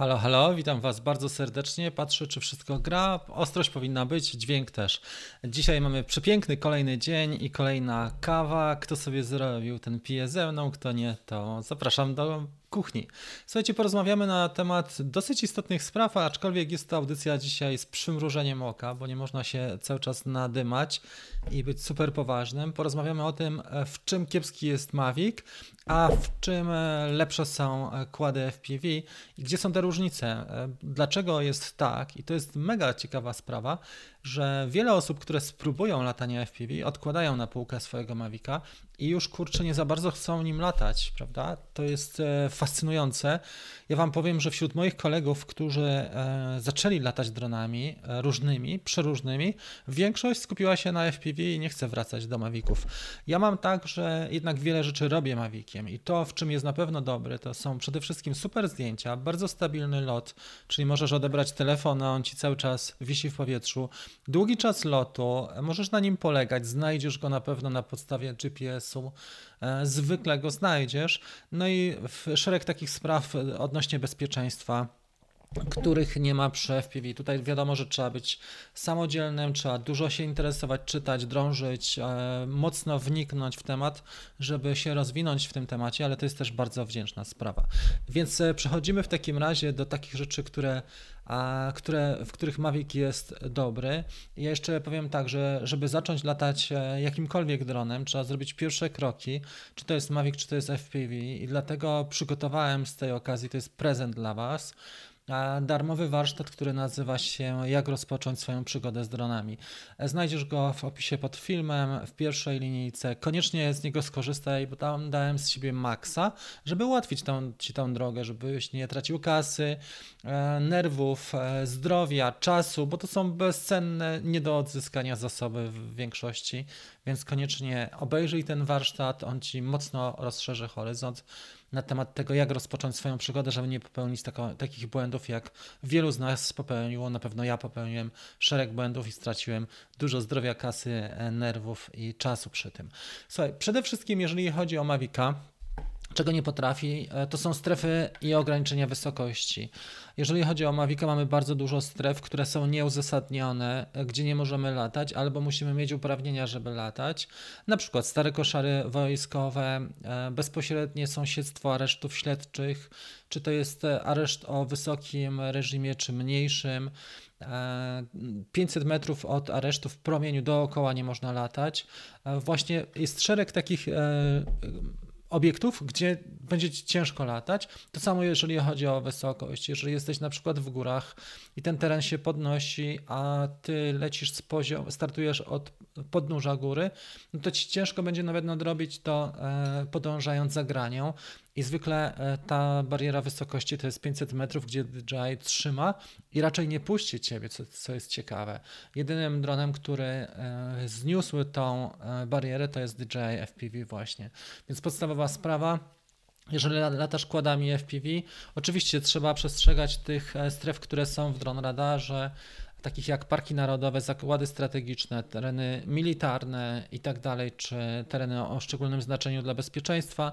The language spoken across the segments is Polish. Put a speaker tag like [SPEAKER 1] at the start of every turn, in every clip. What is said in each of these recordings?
[SPEAKER 1] Halo, halo, witam Was bardzo serdecznie. Patrzę, czy wszystko gra. Ostrość powinna być, dźwięk też. Dzisiaj mamy przepiękny kolejny dzień i kolejna kawa. Kto sobie zrobił, ten pije ze mną, kto nie, to zapraszam do kuchni. Słuchajcie, porozmawiamy na temat dosyć istotnych spraw, aczkolwiek jest to audycja dzisiaj z przymrużeniem oka, bo nie można się cały czas nadymać i być super poważnym. Porozmawiamy o tym, w czym kiepski jest Mavic, a w czym lepsze są kłady FPV i gdzie są te różnice. Dlaczego jest tak, i to jest mega ciekawa sprawa, że wiele osób, które spróbują latania FPV, odkładają na półkę swojego Mavica i już kurczę nie za bardzo chcą nim latać, prawda? To jest e, fascynujące. Ja wam powiem, że wśród moich kolegów, którzy e, zaczęli latać dronami e, różnymi, przeróżnymi, większość skupiła się na FPV i nie chce wracać do Maviców. Ja mam tak, że jednak wiele rzeczy robię Maviciem i to, w czym jest na pewno dobry, to są przede wszystkim super zdjęcia, bardzo stabilny lot, czyli możesz odebrać telefon, a on ci cały czas wisi w powietrzu. Długi czas lotu, możesz na nim polegać, znajdziesz go na pewno na podstawie GPS-u, e, zwykle go znajdziesz. No i szereg takich spraw odnośnie bezpieczeństwa których nie ma przy FPV. Tutaj wiadomo, że trzeba być samodzielnym, trzeba dużo się interesować, czytać, drążyć, e, mocno wniknąć w temat, żeby się rozwinąć w tym temacie, ale to jest też bardzo wdzięczna sprawa. Więc e, przechodzimy w takim razie do takich rzeczy, które które, w których Mavic jest dobry. Ja jeszcze powiem tak, że żeby zacząć latać e, jakimkolwiek dronem, trzeba zrobić pierwsze kroki, czy to jest Mavic, czy to jest FPV i dlatego przygotowałem z tej okazji, to jest prezent dla Was, darmowy warsztat, który nazywa się Jak rozpocząć swoją przygodę z dronami. Znajdziesz go w opisie pod filmem, w pierwszej linijce. Koniecznie z niego skorzystaj, bo tam dałem z siebie maksa, żeby ułatwić tą, Ci tą drogę, żebyś nie tracił kasy, e, nerwów, e, zdrowia, czasu, bo to są bezcenne, nie do odzyskania zasoby w większości, więc koniecznie obejrzyj ten warsztat, on Ci mocno rozszerzy horyzont na temat tego, jak rozpocząć swoją przygodę, żeby nie popełnić tako, takich błędów, jak wielu z nas popełniło. Na pewno ja popełniłem szereg błędów i straciłem dużo zdrowia, kasy, e, nerwów i czasu przy tym. Słuchaj, przede wszystkim, jeżeli chodzi o Mavica, czego nie potrafi, e, to są strefy i ograniczenia wysokości. Jeżeli chodzi o Mavica, mamy bardzo dużo stref, które są nieuzasadnione, e, gdzie nie możemy latać, albo musimy mieć uprawnienia, żeby latać. Na przykład stare koszary wojskowe, e, bezpośrednie sąsiedztwo aresztów śledczych, czy to jest areszt o wysokim reżimie, czy mniejszym. 500 metrów od aresztu w promieniu dookoła nie można latać. Właśnie jest szereg takich obiektów, gdzie będzie ci ciężko latać. To samo jeżeli chodzi o wysokość. Jeżeli jesteś na przykład w górach i ten teren się podnosi, a ty lecisz z poziom, startujesz od podnóża góry, no to ci ciężko będzie nawet nadrobić to e, podążając za granią. I zwykle e, ta bariera wysokości to jest 500 metrów, gdzie DJI trzyma i raczej nie puści ciebie, co, co jest ciekawe. Jedynym dronem, który e, zniósł tą e, barierę, to jest DJI FPV właśnie. Więc podstawowa sprawa. Jeżeli latasz kładami FPV, oczywiście trzeba przestrzegać tych stref, które są w dron radarze, takich jak parki narodowe, zakłady strategiczne, tereny militarne i tak czy tereny o szczególnym znaczeniu dla bezpieczeństwa.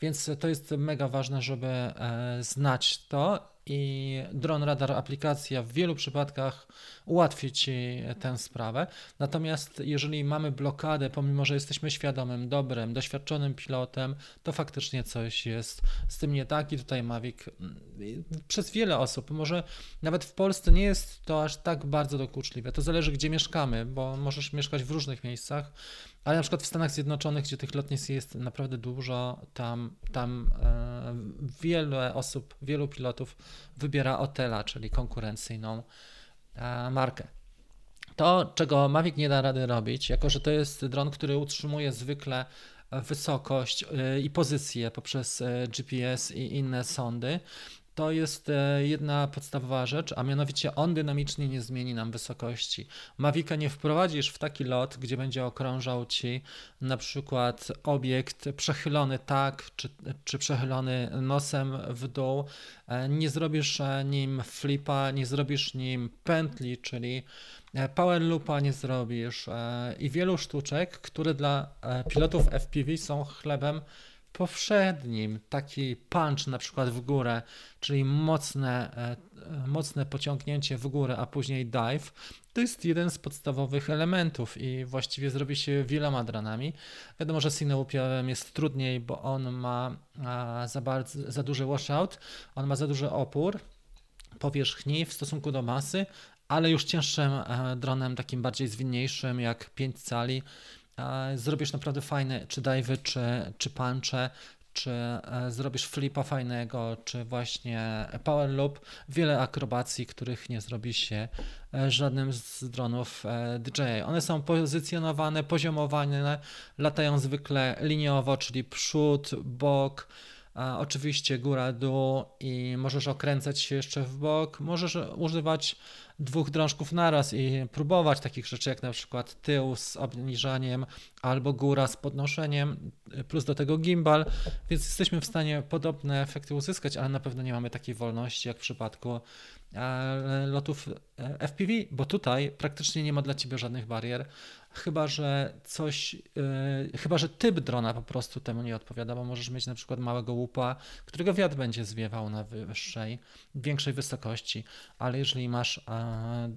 [SPEAKER 1] Więc to jest mega ważne, żeby e, znać to i Drone Radar aplikacja w wielu przypadkach ułatwi Ci tę sprawę. Natomiast jeżeli mamy blokadę, pomimo że jesteśmy świadomym, dobrym, doświadczonym pilotem, to faktycznie coś jest z tym nie tak i tutaj Mavic mm, przez wiele osób, może nawet w Polsce nie jest to aż tak bardzo dokuczliwe. To zależy gdzie mieszkamy, bo możesz mieszkać w różnych miejscach, ale na przykład w Stanach Zjednoczonych, gdzie tych lotnisk jest naprawdę dużo, tam, tam e, wiele osób, wielu pilotów wybiera Otela, czyli konkurencyjną e, markę. To, czego Mavic nie da rady robić, jako że to jest dron, który utrzymuje zwykle wysokość e, i pozycję poprzez GPS i inne sondy, to jest e, jedna podstawowa rzecz, a mianowicie on dynamicznie nie zmieni nam wysokości. Mavica nie wprowadzisz w taki lot, gdzie będzie okrążał ci na przykład obiekt przechylony tak, czy, czy przechylony nosem w dół. E, nie zrobisz e, nim flipa, nie zrobisz nim pętli, czyli power loopa nie zrobisz i wielu sztuczek, które dla pilotów FPV są chlebem powszednim, taki punch na przykład w górę, czyli mocne, e, mocne pociągnięcie w górę, a później dive, to jest jeden z podstawowych elementów i właściwie zrobi się wieloma dronami. Wiadomo, że sineupiowym jest trudniej, bo on ma za, bardzo, za duży washout, on ma za duży opór powierzchni w stosunku do masy, ale już cięższym e, dronem, takim bardziej zwinniejszym, jak 5 cali, zrobisz naprawdę fajne czy dive'y, czy, czy punche, czy e, zrobisz flipa fajnego, czy właśnie power loop, wiele akrobacji, których nie zrobi się e, żadnym z dronów DJI. One są pozycjonowane, poziomowane, latają zwykle liniowo, czyli przód, bok, oczywiście góra, dół i możesz okręcać się jeszcze w bok, możesz używać dwóch drążków naraz i próbować takich rzeczy jak na przykład tył z obniżaniem albo góra z podnoszeniem, plus do tego gimbal, więc jesteśmy w stanie podobne efekty uzyskać, ale na pewno nie mamy takiej wolności jak w przypadku e, lotów e, FPV, bo tutaj praktycznie nie ma dla ciebie żadnych barier chyba że coś, yy, chyba że typ drona po prostu temu nie odpowiada, bo możesz mieć na przykład małego łupa, którego wiatr będzie zwiewał na wyższej, większej wysokości, ale jeżeli masz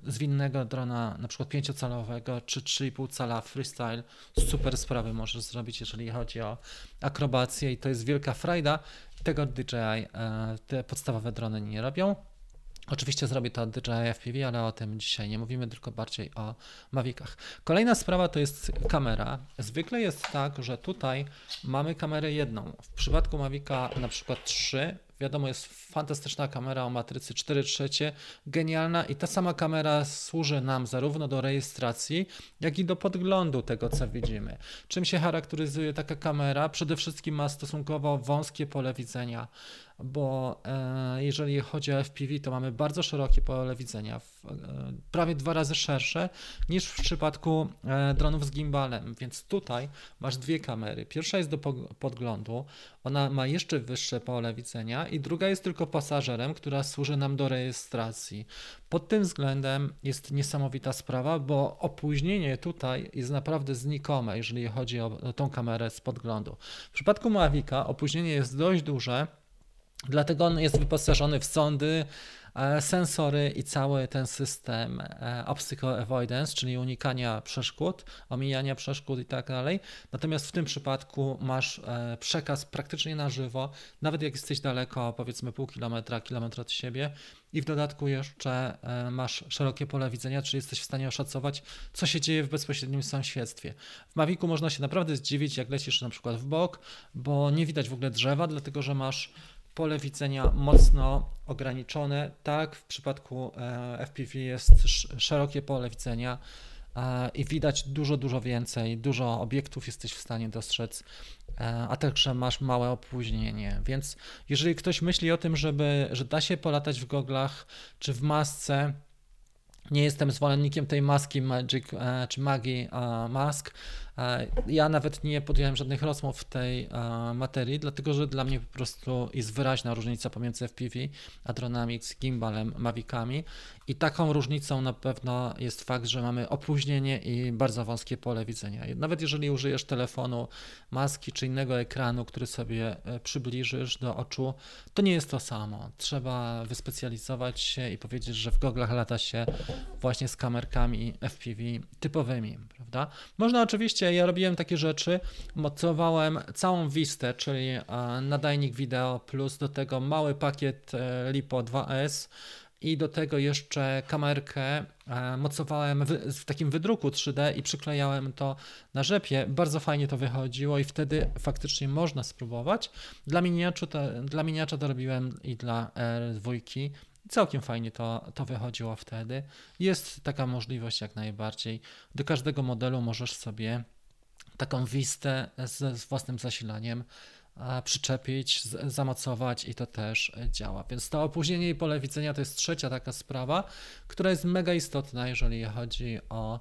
[SPEAKER 1] yy, zwinnego drona, na przykład 5-calowego czy 3,5 cala freestyle, super sprawy możesz zrobić, jeżeli chodzi o akrobację i to jest wielka frajda. Tego DJI yy, te podstawowe drony nie robią. Oczywiście zrobi to DJI FPV, ale o tym dzisiaj nie mówimy, tylko bardziej o Mavicach. Kolejna sprawa to jest kamera. Zwykle jest tak, że tutaj mamy kamerę jedną. W przypadku Mavica na przykład 3 Wiadomo, jest fantastyczna kamera o matrycy 4 trzecie, genialna i ta sama kamera służy nam zarówno do rejestracji, jak i do podglądu tego, co widzimy. Czym się charakteryzuje taka kamera? Przede wszystkim ma stosunkowo wąskie pole widzenia bo e, jeżeli chodzi o FPV, to mamy bardzo szerokie pole widzenia, e, prawie dwa razy szersze niż w przypadku e, dronów z gimbalem, więc tutaj masz dwie kamery. Pierwsza jest do podglądu, ona ma jeszcze wyższe pole widzenia i druga jest tylko pasażerem, która służy nam do rejestracji. Pod tym względem jest niesamowita sprawa, bo opóźnienie tutaj jest naprawdę znikome, jeżeli chodzi o tą kamerę z podglądu. W przypadku Mavica opóźnienie jest dość duże, Dlatego on jest wyposażony w sądy, e, sensory i cały ten system e, obstacle avoidance, czyli unikania przeszkód, omijania przeszkód i tak dalej. Natomiast w tym przypadku masz e, przekaz praktycznie na żywo, nawet jak jesteś daleko, powiedzmy pół kilometra, kilometr od siebie i w dodatku jeszcze masz szerokie pole widzenia, czyli jesteś w stanie oszacować, co się dzieje w bezpośrednim sąsiedztwie. W Mavicu można się naprawdę zdziwić, jak lecisz na przykład w bok, bo nie widać w ogóle drzewa, dlatego że masz pole widzenia mocno ograniczone. Tak, w przypadku e, FPV jest szerokie pole widzenia e, i widać dużo, dużo więcej, dużo obiektów jesteś w stanie dostrzec, e, a także masz małe opóźnienie. Więc jeżeli ktoś myśli o tym, żeby, że da się polatać w goglach czy w masce, nie jestem zwolennikiem tej maski Magic czy magii Mask, ja nawet nie podjąłem żadnych rozmów w tej materii, dlatego że dla mnie po prostu jest wyraźna różnica pomiędzy FPV a dronami z gimbalem, mavicami i taką różnicą na pewno jest fakt, że mamy opóźnienie i bardzo wąskie pole widzenia. Nawet jeżeli użyjesz telefonu, maski czy innego ekranu, który sobie e, przybliżysz do oczu, to nie jest to samo. Trzeba wyspecjalizować się i powiedzieć, że w goglach lata się właśnie z kamerkami FPV typowymi, prawda? Można oczywiście ja robiłem takie rzeczy, mocowałem całą Vistę, czyli e, nadajnik wideo, plus do tego mały pakiet e, LiPo 2S i do tego jeszcze kamerkę e, mocowałem w, takim wydruku 3D i przyklejałem to na rzepie. Bardzo fajnie to wychodziło i wtedy faktycznie można spróbować. Dla miniacza to, dla miniacza to robiłem i dla R2. Całkiem fajnie to, to wychodziło wtedy. Jest taka możliwość jak najbardziej. Do każdego modelu możesz sobie taką wistę z, z własnym zasilaniem przyczepić, z, zamocować i to też działa. Więc to opóźnienie i pole widzenia to jest trzecia taka sprawa, która jest mega istotna, jeżeli chodzi o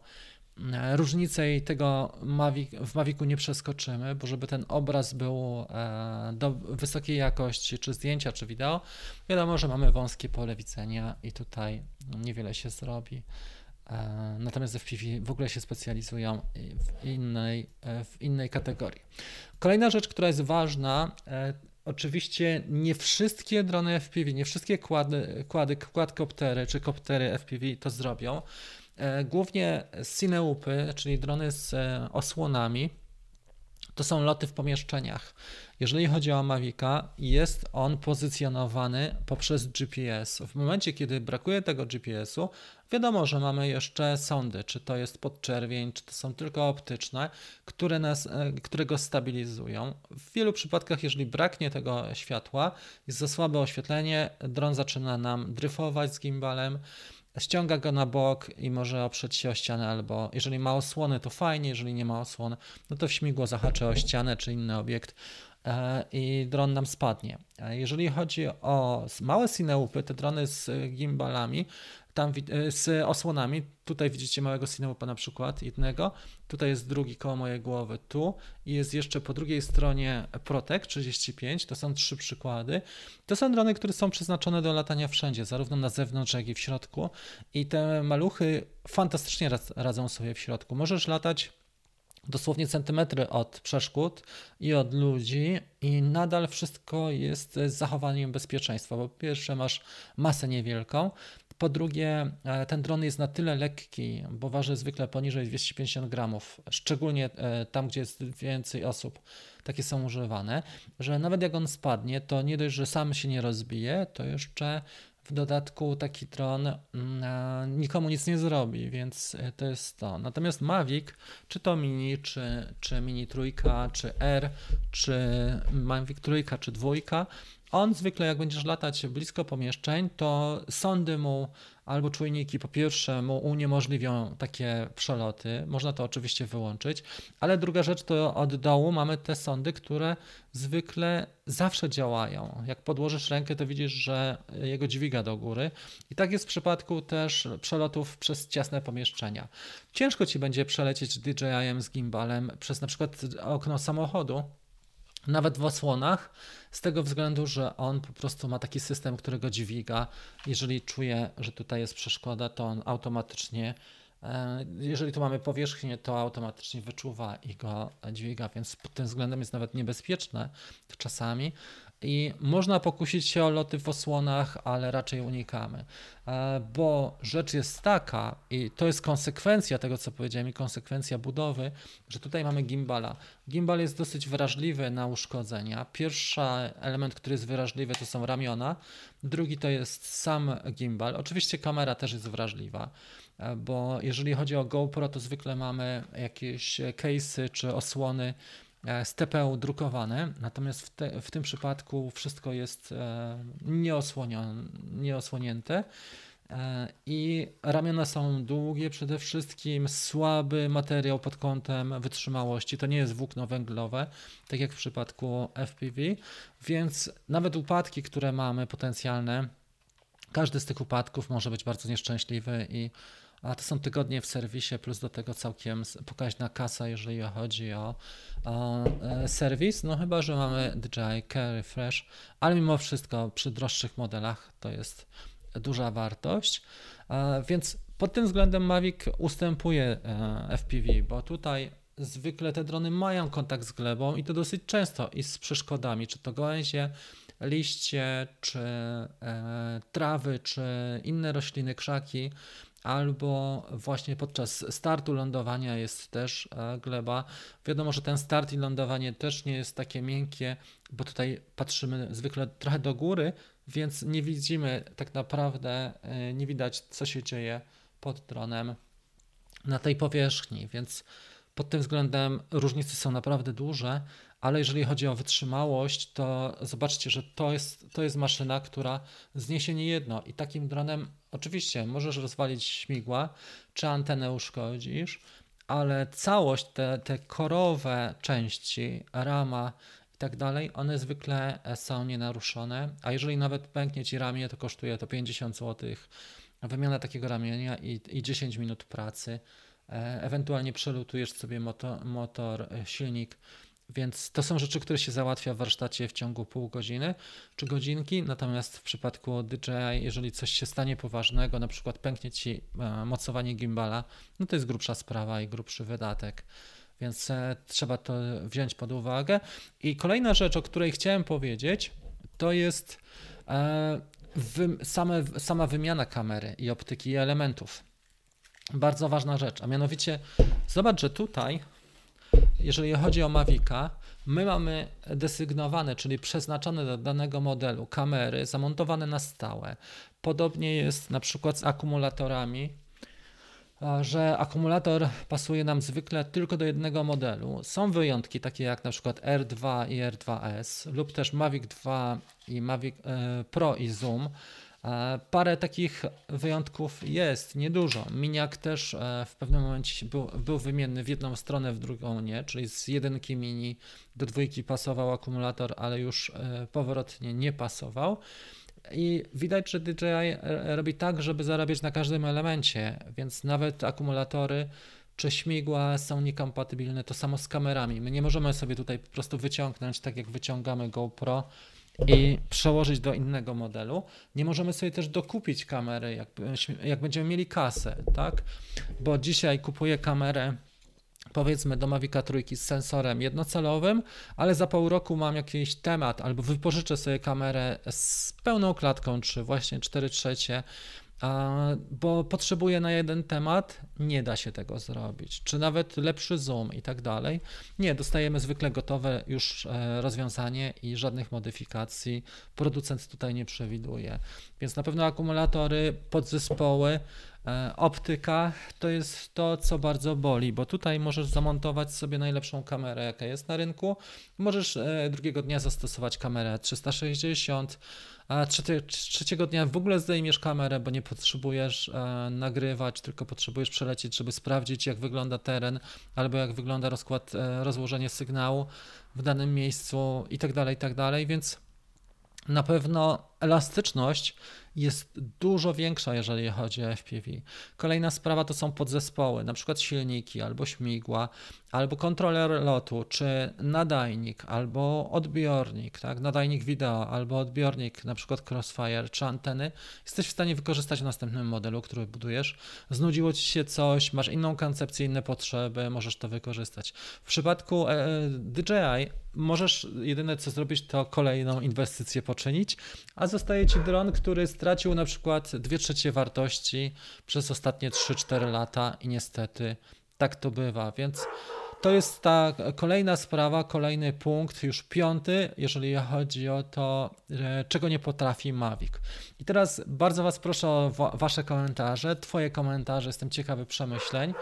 [SPEAKER 1] e, różnicę i tego Mavic, w Mavicu nie przeskoczymy, bo żeby ten obraz był e, do wysokiej jakości, czy zdjęcia, czy wideo, wiadomo, że mamy wąskie pole widzenia i tutaj niewiele się zrobi. Natomiast FPV w ogóle się specjalizują w innej, w innej kategorii. Kolejna rzecz, która jest ważna, Oczywiście nie wszystkie drony FPV, nie wszystkie kłady, kłady, quadcoptery czy koptery FPV to zrobią. E, głównie Cineupy, czyli drony z e, osłonami, to są loty w pomieszczeniach. Jeżeli chodzi o Mavica, jest on pozycjonowany poprzez GPS. W momencie, kiedy brakuje tego GPS-u, wiadomo, że mamy jeszcze sondy, czy to jest podczerwień, czy to są tylko optyczne, które, nas, e, które go stabilizują. W wielu przypadkach, jeżeli braknie tego światła, jest za słabe oświetlenie, dron zaczyna nam dryfować z gimbalem, ściąga go na bok i może oprzeć się o ścianę, albo jeżeli ma osłony, to fajnie, jeżeli nie ma osłon, no to w śmigło zahaczy o ścianę czy inny obiekt i dron nam spadnie. Jeżeli chodzi o małe cineupy, te drony z gimbalami, tam e, z osłonami. Tutaj widzicie małego Cinewopa na przykład, jednego. Tutaj jest drugi koło mojej głowy, tu. I jest jeszcze po drugiej stronie Protec 35. To są trzy przykłady. To są drony, które są przeznaczone do latania wszędzie, zarówno na zewnątrz, jak i w środku. I te maluchy fantastycznie radzą sobie w środku. Możesz latać dosłownie centymetry od przeszkód i od ludzi, i nadal wszystko jest z zachowaniem bezpieczeństwa. Bo pierwsze masz masę niewielką, po drugie, e, ten dron jest na tyle lekki, bo waży zwykle poniżej 250 gramów, szczególnie e, tam, gdzie jest więcej osób, takie są używane, że nawet jak on spadnie, to nie dość, że sam się nie rozbije, to jeszcze w dodatku taki dron mm, nikomu nic nie zrobi, więc e, to jest to. Natomiast Mavic, czy to Mini, czy, czy Mini trójka, czy R, czy Mavic trójka, czy dwójka, on zwykle, jak będziesz latać blisko pomieszczeń, to sądy mu albo czujniki po pierwsze mu uniemożliwią takie przeloty. Można to oczywiście wyłączyć, ale druga rzecz to od dołu mamy te sądy, które zwykle zawsze działają. Jak podłożysz rękę, to widzisz, że jego dźwiga do góry. I tak jest w przypadku też przelotów przez ciasne pomieszczenia. Ciężko ci będzie przelecieć DJI-em z gimbalem przez na przykład okno samochodu, nawet w osłonach, z tego względu, że on po prostu ma taki system, którego dźwiga. Jeżeli czuje, że tutaj jest przeszkoda, to on automatycznie, e, jeżeli tu mamy powierzchnię, to automatycznie wyczuwa i go dźwiga, więc pod tym względem jest nawet niebezpieczne czasami i można pokusić się o loty w osłonach, ale raczej unikamy. E, bo rzecz jest taka, i to jest konsekwencja tego, co powiedziałem, i konsekwencja budowy, że tutaj mamy gimbala. Gimbal jest dosyć wrażliwy na uszkodzenia. Pierwszy element, który jest wrażliwy, to są ramiona. Drugi to jest sam gimbal. Oczywiście kamera też jest wrażliwa e, bo jeżeli chodzi o GoPro, to zwykle mamy jakieś case'y czy osłony E, TPU drukowane, natomiast w, te, w tym przypadku wszystko jest e, nieosłonięte e, i ramiona są długie, przede wszystkim słaby materiał pod kątem wytrzymałości. To nie jest włókno węglowe, tak jak w przypadku FPV, więc nawet upadki, które mamy potencjalne, każdy z tych upadków może być bardzo nieszczęśliwy i a to są tygodnie w serwisie, plus do tego całkiem pokaźna kasa, jeżeli chodzi o, e, serwis. No chyba, że mamy DJI Carry Fresh, ale mimo wszystko przy droższych modelach to jest duża wartość. E, więc pod tym względem Mavic ustępuje e, FPV, bo tutaj zwykle te drony mają kontakt z glebą i to dosyć często i z przeszkodami, czy to gałęzie, liście, czy trawy, czy inne rośliny, krzaki albo właśnie podczas startu lądowania jest też e, gleba. Wiadomo, że ten start i lądowanie też nie jest takie miękkie, bo tutaj patrzymy zwykle trochę do góry, więc nie widzimy tak naprawdę, e, nie widać co się dzieje pod dronem na tej powierzchni, więc pod tym względem różnice są naprawdę duże, ale jeżeli chodzi o wytrzymałość, to zobaczcie, że to jest, to jest maszyna, która zniesie nie jedno i takim dronem oczywiście możesz rozwalić śmigła, czy antenę uszkodzisz, ale całość, te, te korowe części, rama i tak dalej, one zwykle są nienaruszone, a jeżeli nawet pęknie Ci ramię, to kosztuje to 50 zł, wymiana takiego ramienia i, i 10 minut pracy, e, ewentualnie przelutujesz sobie motor, motor silnik, Więc to są rzeczy, które się załatwia w warsztacie w ciągu pół godziny czy godzinki. Natomiast w przypadku DJI, jeżeli coś się stanie poważnego, na przykład pęknie ci e, mocowanie gimbala, no to jest grubsza sprawa i grubszy wydatek. Więc e, trzeba to wziąć pod uwagę. I kolejna rzecz, o której chciałem powiedzieć, to jest e, same, sama wymiana kamery i optyki i elementów. Bardzo ważna rzecz, a mianowicie zobacz, że tutaj jeżeli chodzi o Mavica, my mamy desygnowane, czyli przeznaczone do danego modelu kamery zamontowane na stałe. Podobnie jest na przykład z akumulatorami, że akumulator pasuje nam zwykle tylko do jednego modelu. Są wyjątki takie jak na przykład R2 i R2S lub też Mavic 2 i Mavic e, Pro i Zoom parę takich wyjątków jest, niedużo. Miniak też e, w pewnym momencie był, był wymienny w jedną stronę, w drugą nie, czyli z jedynki mini do dwójki pasował akumulator, ale już e, powrotnie nie pasował. I widać, że DJI robi tak, żeby zarabiać na każdym elemencie, więc nawet akumulatory czy śmigła są niekompatybilne. To samo z kamerami. My nie możemy sobie tutaj po prostu wyciągnąć, tak jak wyciągamy GoPro i przełożyć do innego modelu. Nie możemy sobie też dokupić kamery, jak, jak będziemy mieli kasę, tak? Bo dzisiaj kupuję kamerę powiedzmy do Mavica trójki z sensorem jednocelowym, ale za pół roku mam jakiś temat albo wypożyczę sobie kamerę z pełną klatką, czy właśnie 4 trzecie bo potrzebuję na jeden temat, nie da się tego zrobić, czy nawet lepszy zoom i tak dalej. Nie, dostajemy zwykle gotowe już e, rozwiązanie i żadnych modyfikacji producent tutaj nie przewiduje. Więc na pewno akumulatory, podzespoły, e, optyka to jest to, co bardzo boli, bo tutaj możesz zamontować sobie najlepszą kamerę, jaka jest na rynku. Możesz e, drugiego dnia zastosować kamerę 360 a trzeciego dnia w ogóle zdejmiesz kamerę, bo nie potrzebujesz nagrywać, tylko potrzebujesz przelecieć, żeby sprawdzić, jak wygląda teren, albo jak wygląda rozkład, e, rozłożenie sygnału w danym miejscu i tak dalej, i tak więc na pewno elastyczność jest dużo większa, jeżeli chodzi o FPV. Kolejna sprawa to są podzespoły, na przykład silniki, albo śmigła, albo kontroler lotu, czy nadajnik, albo odbiornik, tak? nadajnik wideo, albo odbiornik, na przykład Crossfire, czy anteny, jesteś w stanie wykorzystać w następnym modelu, który budujesz. Znudziło Ci się coś, masz inną koncepcję, inne potrzeby, możesz to wykorzystać. W przypadku e, e, DJI możesz jedyne co zrobić, to kolejną inwestycję poczynić, a zostaje Ci dron, który stracił na przykład 2 trzecie wartości przez ostatnie 3-4 lata i niestety tak to bywa, więc to jest ta kolejna sprawa, kolejny punkt, już piąty, jeżeli chodzi o to, czego nie potrafi Mavic. I teraz bardzo Was proszę o Wasze komentarze, Twoje komentarze, jestem ciekawy przemyśleń.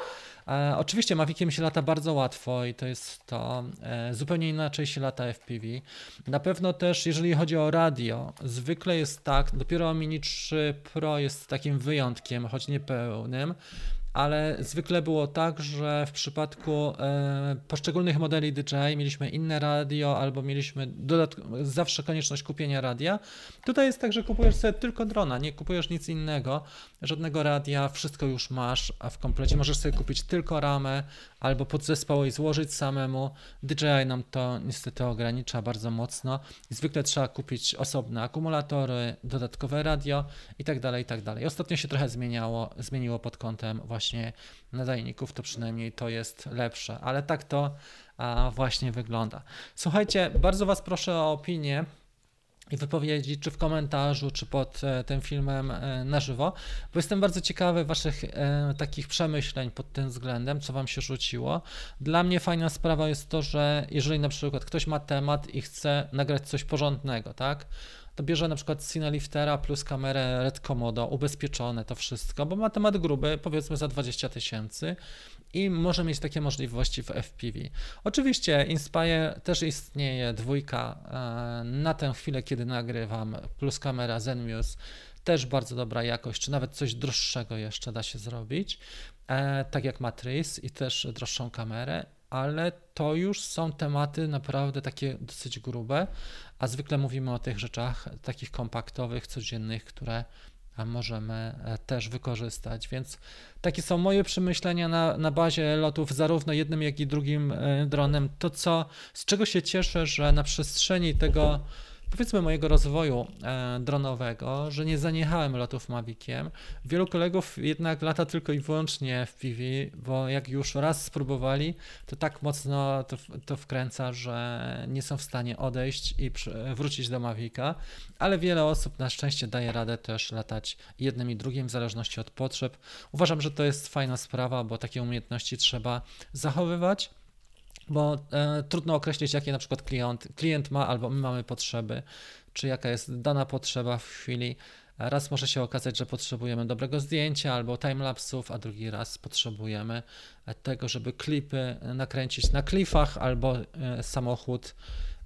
[SPEAKER 1] E, oczywiście Maviciem się lata bardzo łatwo i to jest to, e, zupełnie inaczej się lata FPV. Na pewno też, jeżeli chodzi o radio, zwykle jest tak, dopiero Mini 3 Pro jest takim wyjątkiem, choć niepełnym, ale zwykle było tak, że w przypadku e, poszczególnych modeli DJI mieliśmy inne radio albo mieliśmy zawsze konieczność kupienia radia. Tutaj jest tak, że kupujesz sobie tylko drona, nie kupujesz nic innego, żadnego radia, wszystko już masz, a w komplecie możesz sobie kupić tylko ramę albo podzespoł i złożyć samemu. DJI nam to niestety ogranicza bardzo mocno zwykle trzeba kupić osobne akumulatory, dodatkowe radio i tak dalej, i tak dalej. Ostatnio się trochę zmieniało, zmieniło pod kątem właśnie nadajników, to przynajmniej to jest lepsze, ale tak to właśnie wygląda. Słuchajcie, bardzo Was proszę o opinię i wypowiedzi, czy w komentarzu, czy pod e, tym filmem e, na żywo, bo jestem bardzo ciekawy Waszych e, takich przemyśleń pod tym względem, co Wam się rzuciło. Dla mnie fajna sprawa jest to, że jeżeli na przykład ktoś ma temat i chce nagrać coś porządnego, tak, to bierze na przykład Cineliftera plus kamerę Red Komodo, ubezpieczone to wszystko, bo ma temat gruby, powiedzmy za 20 tysięcy i może mieć takie możliwości w FPV. Oczywiście Inspire też istnieje, dwójka e, na tę chwilę, kiedy nagrywam, plus kamera Zenmuse, też bardzo dobra jakość, czy nawet coś droższego jeszcze da się zrobić, e, tak jak Matrix i też droższą kamerę, ale to już są tematy naprawdę takie dosyć grube, a zwykle mówimy o tych rzeczach takich kompaktowych, codziennych, które możemy też wykorzystać. Więc takie są moje przemyślenia na, na bazie lotów zarówno jednym, jak i drugim dronem. To, co, z czego się cieszę, że na przestrzeni tego powiedzmy mojego rozwoju e, dronowego, że nie zaniechałem lotów Maviciem. Wielu kolegów jednak lata tylko i wyłącznie w PV, bo jak już raz spróbowali, to tak mocno to, to wkręca, że nie są w stanie odejść i wrócić do Mavica, ale wiele osób na szczęście daje radę też latać jednym i drugim w zależności od potrzeb. Uważam, że to jest fajna sprawa, bo takie umiejętności trzeba zachowywać bo e, trudno określić, jakie na przykład klient, klient ma albo my mamy potrzeby, czy jaka jest dana potrzeba w chwili. Raz może się okazać, że potrzebujemy dobrego zdjęcia albo timelapsów, a drugi raz potrzebujemy tego, żeby klipy nakręcić na klifach albo e, samochód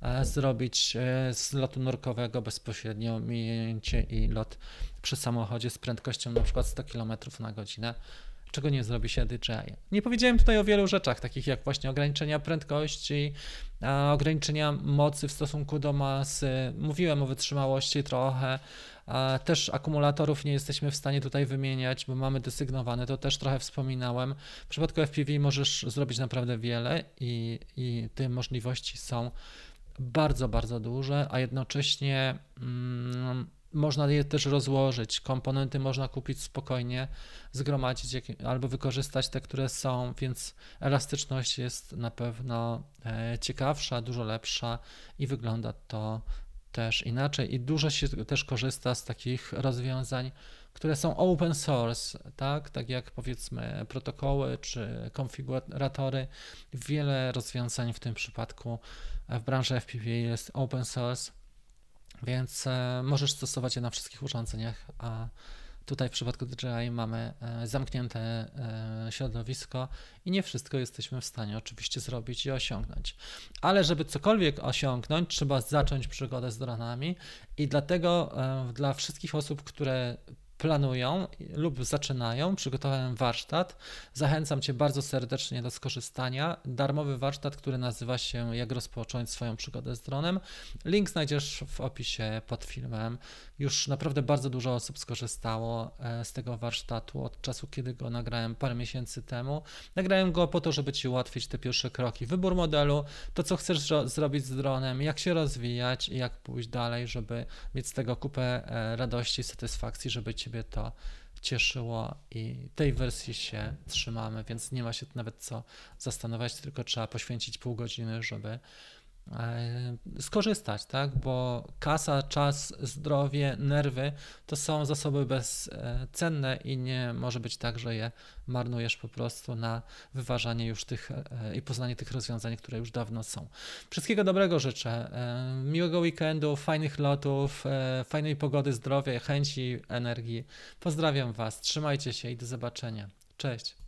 [SPEAKER 1] e, zrobić e, z lotu nurkowego bezpośrednio mijęcie i lot przy samochodzie z prędkością na przykład 100 km na godzinę czego nie zrobi się DJI. Nie powiedziałem tutaj o wielu rzeczach, takich jak właśnie ograniczenia prędkości, ograniczenia mocy w stosunku do masy. Mówiłem o wytrzymałości trochę. Też akumulatorów nie jesteśmy w stanie tutaj wymieniać, bo mamy desygnowane, to też trochę wspominałem. W przypadku FPV możesz zrobić naprawdę wiele i, i te możliwości są bardzo, bardzo duże, a jednocześnie mm, można je też rozłożyć. Komponenty można kupić spokojnie, zgromadzić albo wykorzystać te, które są, więc elastyczność jest na pewno e, ciekawsza, dużo lepsza i wygląda to też inaczej. I dużo się też korzysta z takich rozwiązań, które są open source, tak, tak jak powiedzmy protokoły czy konfiguratory. Wiele rozwiązań w tym przypadku w branży FPV jest open source więc e, możesz stosować je na wszystkich urządzeniach, a tutaj w przypadku DJI mamy e, zamknięte e, środowisko i nie wszystko jesteśmy w stanie oczywiście zrobić i osiągnąć. Ale żeby cokolwiek osiągnąć, trzeba zacząć przygodę z dronami i dlatego dla wszystkich osób, które planują lub zaczynają, przygotowałem warsztat. Zachęcam Cię bardzo serdecznie do skorzystania. Darmowy warsztat, który nazywa się Jak rozpocząć swoją przygodę z dronem. Link znajdziesz w opisie pod filmem. Już naprawdę bardzo dużo osób skorzystało e, z tego warsztatu od czasu, kiedy go nagrałem parę miesięcy temu. Nagrałem go po to, żeby Ci ułatwić te pierwsze kroki. Wybór modelu, to co chcesz zrobić z dronem, jak się rozwijać i jak pójść dalej, żeby mieć z tego kupę e, radości, satysfakcji, żeby Ciebie to cieszyło i tej wersji się trzymamy, więc nie ma się nawet co zastanawiać, tylko trzeba poświęcić pół godziny, żeby skorzystać, tak? Bo kasa, czas, zdrowie, nerwy to są zasoby bezcenne i nie może być tak, że je marnujesz po prostu na wyważanie już tych e, i poznanie tych rozwiązań, które już dawno są. Wszystkiego dobrego życzę. E, miłego weekendu, fajnych lotów, fajnej pogody, zdrowia, chęci, energii. Pozdrawiam Was, trzymajcie się i do zobaczenia. Cześć.